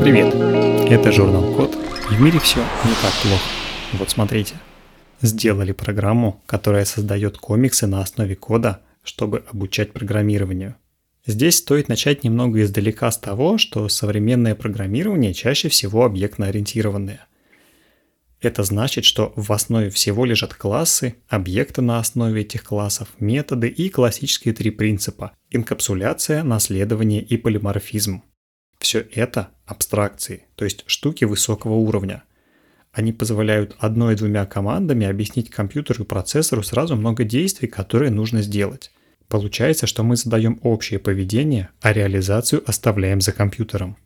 Привет! Это журнал Код, в мире все не так плохо. Вот смотрите. Сделали программу, которая создает комиксы на основе кода, чтобы обучать программированию. Здесь стоит начать немного издалека с того, что современное программирование чаще всего объектно-ориентированное. Это значит, что в основе всего лежат классы, объекты на основе этих классов, методы и классические три принципа – инкапсуляция, наследование и полиморфизм. Все это абстракции, то есть штуки высокого уровня. Они позволяют одной-двумя командами объяснить компьютеру и процессору сразу много действий, которые нужно сделать. Получается, что мы задаем общее поведение, а реализацию оставляем за компьютером.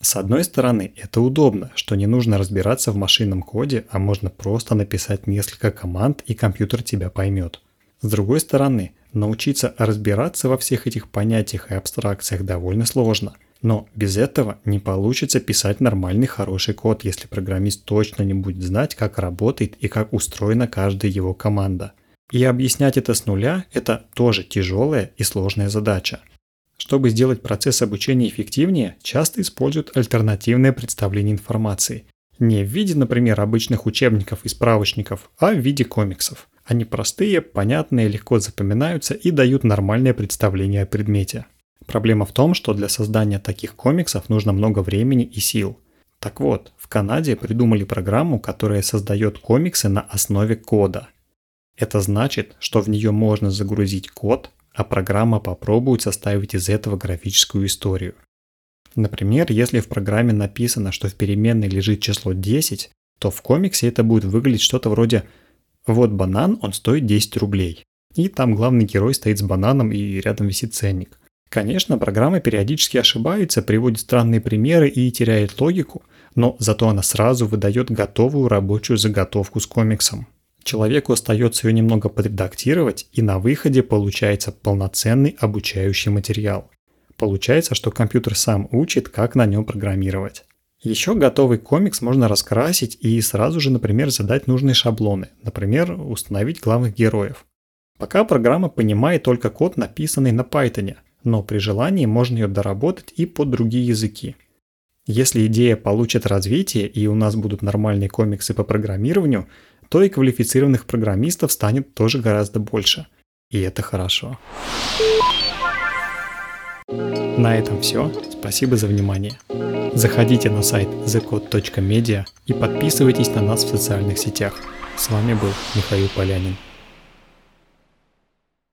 С одной стороны, это удобно, что не нужно разбираться в машинном коде, а можно просто написать несколько команд и компьютер тебя поймет. С другой стороны, научиться разбираться во всех этих понятиях и абстракциях довольно сложно. Но без этого не получится писать нормальный хороший код, если программист точно не будет знать, как работает и как устроена каждая его команда. И объяснять это с нуля – это тоже тяжелая и сложная задача. Чтобы сделать процесс обучения эффективнее, часто используют альтернативное представление информации. Не в виде, например, обычных учебников и справочников, а в виде комиксов. Они простые, понятные, легко запоминаются и дают нормальное представление о предмете. Проблема в том, что для создания таких комиксов нужно много времени и сил. Так вот, в Канаде придумали программу, которая создает комиксы на основе кода. Это значит, что в нее можно загрузить код, а программа попробует составить из этого графическую историю. Например, если в программе написано, что в переменной лежит число 10, то в комиксе это будет выглядеть что-то вроде «Вот банан, он стоит 10 рублей». И там главный герой стоит с бананом и рядом висит ценник. Конечно, программа периодически ошибается, приводит странные примеры и теряет логику, но зато она сразу выдает готовую рабочую заготовку с комиксом. Человеку остается ее немного подредактировать, и на выходе получается полноценный обучающий материал. Получается, что компьютер сам учит, как на нем программировать. Еще готовый комикс можно раскрасить и сразу же, например, задать нужные шаблоны, например, установить главных героев. Пока программа понимает только код, написанный на Python, но при желании можно ее доработать и под другие языки. Если идея получит развитие и у нас будут нормальные комиксы по программированию, то и квалифицированных программистов станет тоже гораздо больше. И это хорошо. На этом все. Спасибо за внимание. Заходите на сайт thecode.media и подписывайтесь на нас в социальных сетях. С вами был Михаил Полянин.